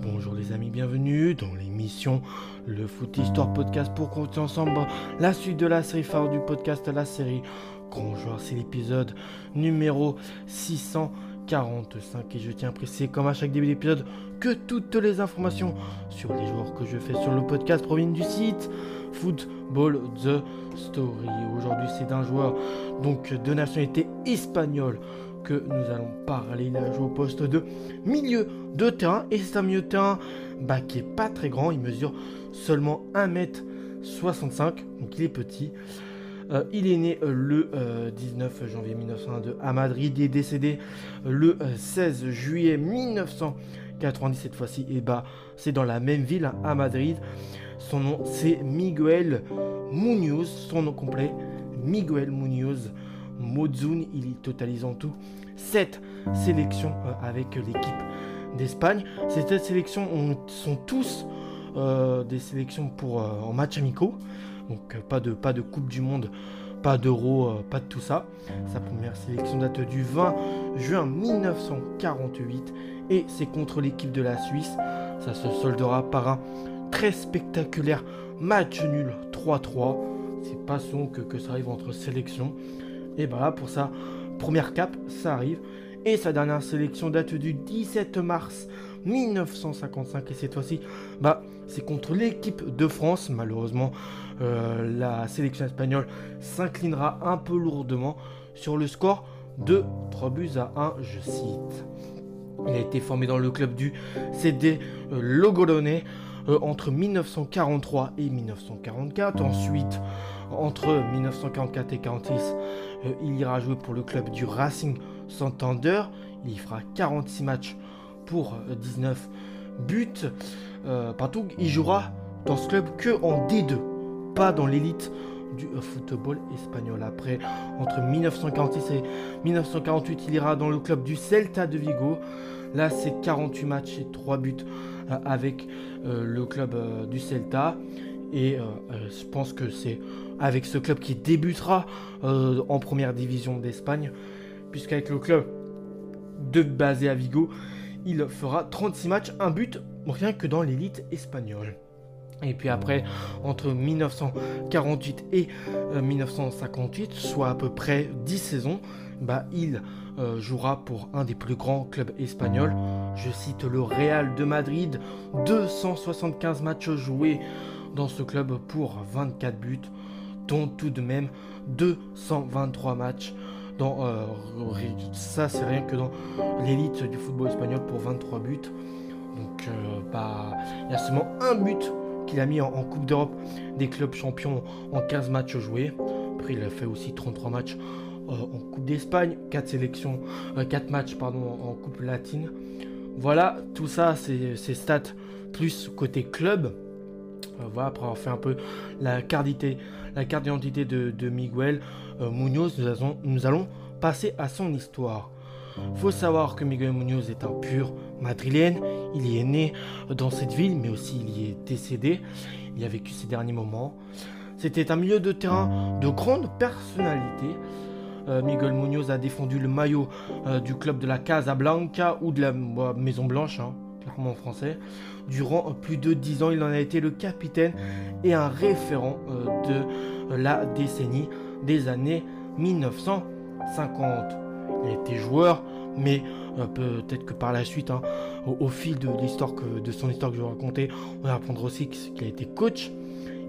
Bonjour les amis, bienvenue dans l'émission Le Foot Histoire Podcast pour continuer ensemble la suite de la série phare du podcast, la série Grand. C'est l'épisode numéro 645 et je tiens à préciser comme à chaque début d'épisode que toutes les informations sur les joueurs que je fais sur le podcast proviennent du site Football The Story. Aujourd'hui c'est d'un joueur donc de nationalité espagnole que nous allons parler. Il a joué au poste de milieu de terrain et c'est un milieu de terrain bah, qui est pas très grand. Il mesure seulement 1m65, donc il est petit. Euh, il est né euh, le 19 euh, janvier 1902 à Madrid. Il est décédé le 16 juillet 1990 cette fois-ci. Et bah c'est dans la même ville hein, à Madrid. Son nom c'est Miguel Munoz. Son nom complet Miguel Munoz. Mozun, il totalise en tout 7 sélections euh, avec l'équipe d'Espagne. Ces 7 sélections sont tous euh, des sélections pour euh, en match amicaux. Donc pas de, pas de Coupe du Monde, pas d'Euro, pas de tout ça. Sa première sélection date du 20 juin 1948 et c'est contre l'équipe de la Suisse. Ça se soldera par un très spectaculaire match nul 3-3. C'est pas son que, ça arrive entre sélections. Et voilà, pour sa première cape, ça arrive. Et sa dernière sélection date du 17 mars 1955. Et cette fois-ci, bah, c'est contre l'équipe de France. Malheureusement, euh, la sélection espagnole s'inclinera un peu lourdement sur le score de 3 buts à 1, je cite. Il a été formé dans le club du CD euh, Logolone euh, entre 1943 et 1944. Ensuite, entre 1944 et 1946, euh, il ira jouer pour le club du Racing Santander. Il y fera 46 matchs pour 19 euh, buts. Partout, il jouera dans ce club que en D2, pas dans l'élite du football espagnol. Après, entre 1946 et 1948, il ira dans le club du Celta de Vigo. Là, c'est 48 matchs et 3 buts avec le club du Celta. Et je pense que c'est avec ce club qui débutera euh, en première division d'Espagne, puisqu'avec le club de basé à Vigo, il fera 36 matchs, un but, rien que dans l'élite espagnole. Et puis après, entre 1948 et 1958, euh, soit à peu près 10 saisons, bah, il euh, jouera pour un des plus grands clubs espagnols. Je cite le Real de Madrid, 275 matchs joués dans ce club pour 24 buts dont tout de même 223 matchs. Dans, euh, ça, c'est rien que dans l'élite du football espagnol pour 23 buts. Donc, bah, il y a seulement un but qu'il a mis en, Coupe d'Europe des clubs champions en 15 matchs joués. Après, il a fait aussi 33 matchs euh, en Coupe d'Espagne, 4 sélections, 4 matchs pardon, en Coupe latine. Voilà, tout ça, c'est stats plus côté club. voilà, après avoir fait un peu la carte d'identité de, Miguel euh, Munoz, nous, allons passer à son histoire. Faut savoir que Miguel Munoz est un pur madrilène. Il y est né dans cette ville, mais aussi il y est décédé. Il a vécu ses derniers moments. C'était un milieu de terrain de grande personnalité. Euh, Miguel Munoz a défendu le maillot euh, du club de la Casa Blanca ou de la Maison Blanche, hein, clairement en français. Durant plus de 10 ans, il en a été le capitaine et un référent euh, de la décennie des années 1950. Il été joueur, mais euh, peut-être que par la suite, hein, au, fil de l'histoire de son histoire que je vais raconter, on va apprendre aussi qu'il a été coach.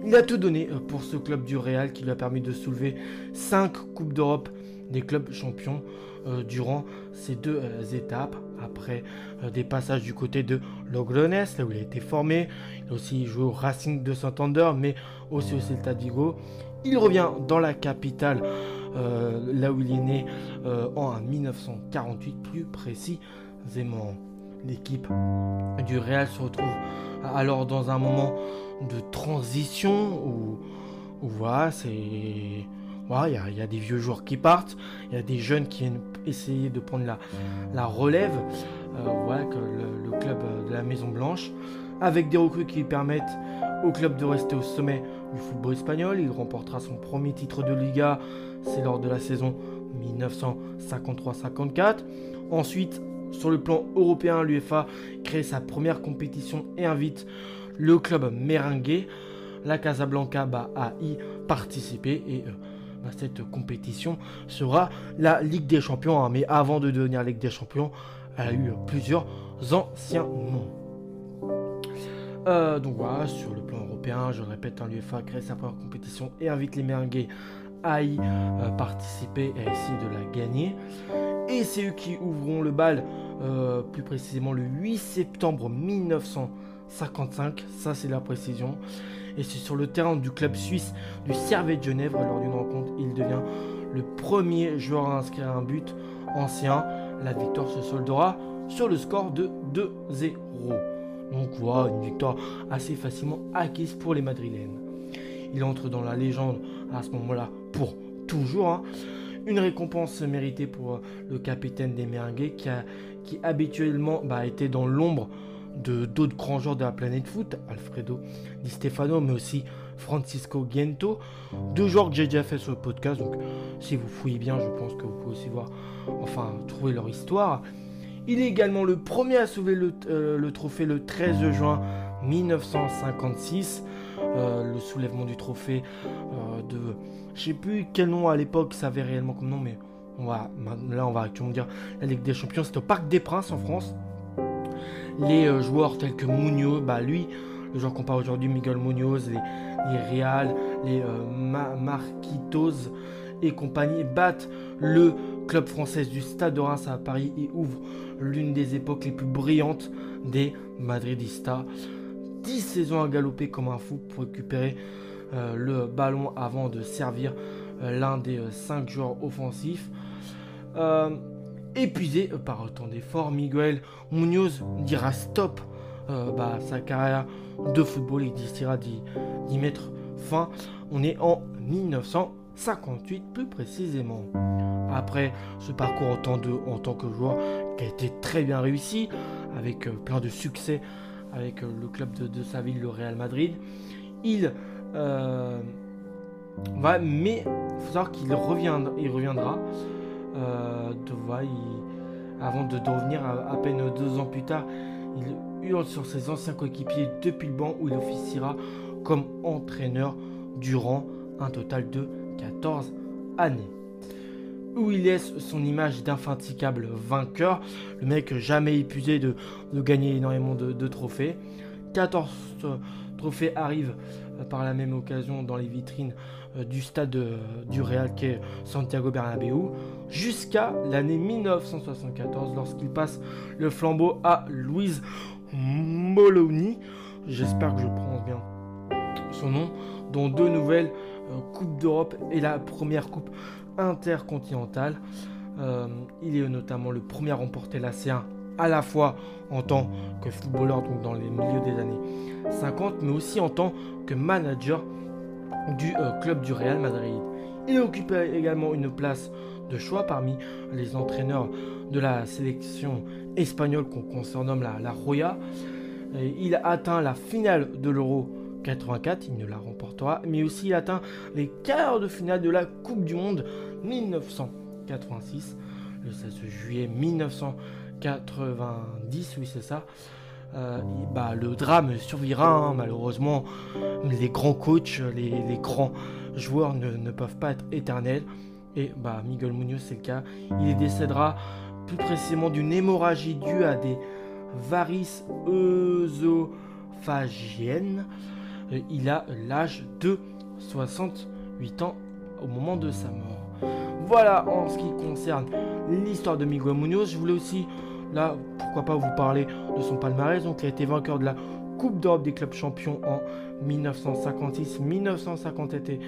Il a tout donné euh, pour ce club du Real qui lui a permis de soulever 5 Coupes d'Europe des clubs champions durant ces deux étapes après euh, des passages du côté de Logrones, là où il a été formé. Il a aussi joué au Racing de Santander, mais aussi au Celta Vigo. Il revient dans la capitale, euh, là où il est né euh, en 1948, plus précisément. L'équipe du Real se retrouve alors dans un moment de transition où, voilà, c'est il y, a des vieux joueurs qui partent, il y a des jeunes qui viennent essayer de prendre la, relève. Euh, voilà, que le, club de la Maison Blanche, avec des recrues qui permettent au club de rester au sommet du football espagnol. Il remportera son premier titre de Liga, c'est lors de la saison 1953-54. Ensuite, sur le plan européen, l'UEFA crée sa première compétition et invite le club merengue, la Casablanca, bah, à y participer. Et euh, bah, cette compétition sera la Ligue des Champions. Hein. Mais avant de devenir Ligue des Champions, elle a eu plusieurs anciens noms. Euh, donc voilà, sur le plan européen, je répète, hein, l'UEFA crée sa première compétition et invite les merengues y euh, participer et essayer de la gagner. Et c'est eux qui ouvront le bal, euh, plus précisément le 8 septembre 1955, ça c'est la précision. Et c'est sur le terrain du club suisse du Servet de Genève, lors d'une rencontre, il devient le premier joueur à inscrire un but ancien. La victoire se soldera sur le score de 2-0. Donc voilà, une victoire assez facilement acquise pour les Madrilènes. Il entre dans la légende à ce moment-là pour toujours. Hein. Une récompense méritée pour le capitaine des Meringues qui, habituellement bah, était dans l'ombre de d'autres grands joueurs de la planète foot, Alfredo Di Stefano, mais aussi Francisco Gento, deux joueurs que j'ai déjà fait sur le podcast. Donc, si vous fouillez bien, je pense que vous pouvez aussi voir, enfin, trouver leur histoire. Il est également le premier à sauver le, euh, trophée le 13 juin 1956. Euh, le soulèvement du trophée euh, de. Je sais plus quel nom à l'époque ça avait réellement comme nom, mais on va, là on va actuellement dire la Ligue des Champions. C'est au Parc des Princes en France. Les joueurs tels que Munoz, bah lui, le joueur qu'on parle aujourd'hui, Miguel Munoz, les, les Real, les Marquitos et compagnie battent le club français du Stade de Reims à Paris et ouvre l'une des époques les plus brillantes des Madridistas. 10 saisons à galoper comme un fou pour récupérer euh, le ballon avant de servir euh, l'un des 5 euh, joueurs offensifs. épuisé par autant d'efforts, Miguel Munoz dira stop bah, sa carrière de football et décidera d'y mettre fin. On est en 1958 plus précisément. Après ce parcours en tant, en tant que joueur qui a été très bien réussi, avec plein de succès avec euh, le club de, sa ville, le Real Madrid, il euh, va, mais il faut savoir qu'il reviendra, il reviendra avant de, revenir à, peine deux ans plus tard. Il hurle sur ses anciens coéquipiers depuis le banc où il officiera comme entraîneur durant un total de 14 années où il laisse son image d'infanticable vainqueur, le mec jamais épuisé de, gagner énormément de, trophées. 14 euh, trophées arrivent euh, par la même occasion dans les vitrines euh, du stade du Real qu'est Santiago Bernabéu, jusqu'à l'année 1974 lorsqu'il passe le flambeau à Louise Moloni, j'espère que je prononce bien son nom, dont deux nouvelles Coupes d'Europe et la première Coupe intercontinental. Euh, il est notamment le premier à remporter la C1 à la fois en tant que footballeur, dans les milieux des années 50, mais aussi en tant que manager du euh, club du Real Madrid. Il occupe également une place de choix parmi les entraîneurs de la sélection espagnole qu'on surnomme la, la Roya. il a atteint la finale de l'Euro 84, il ne la remportera, mais aussi il atteint les quarts de finale de la Coupe du Monde 1986, le 16 juillet 1990, oui c'est ça. Euh, bah, le drame survira, hein, malheureusement. Les grands coachs, les, grands joueurs ne, peuvent pas être éternels. Et bah, Miguel Munoz, c'est le cas. Il décédera plus précisément d'une hémorragie due à des varices œsophagiennes. Euh, il a l'âge de 68 ans au moment de sa mort. Voilà en ce qui concerne l'histoire de Miguel Munoz. Je voulais aussi, là, pourquoi pas vous parler de son palmarès. Donc, il a été vainqueur de la Coupe d'Europe des clubs champions en 1956, 1957 et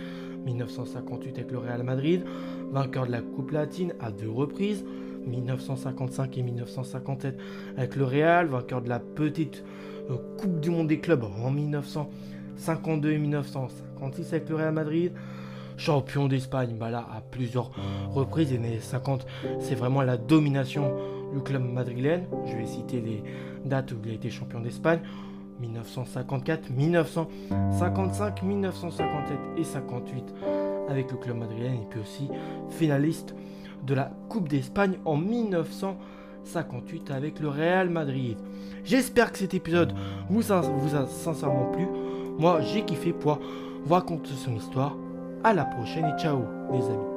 1958 avec le Real Madrid. Vainqueur de la Coupe latine à deux reprises. 1955 et 1957 avec le Real, vainqueur de la petite euh, Coupe du Monde des clubs en 1900 52 et 1956 avec le Real Madrid. Champion d'Espagne, bah là, à plusieurs reprises. Les années 50, c'est vraiment la domination du club madrilène. Je vais citer les dates où il a été champion d'Espagne. 1954, 1955, 1957 et 58 avec le club madrilène et puis aussi finaliste de la Coupe d'Espagne en 1958 avec le Real Madrid. J'espère que cet épisode vous vous a sincèrement plu. Moi, j'ai kiffé pour raconter son histoire. À la prochaine et ciao les amis.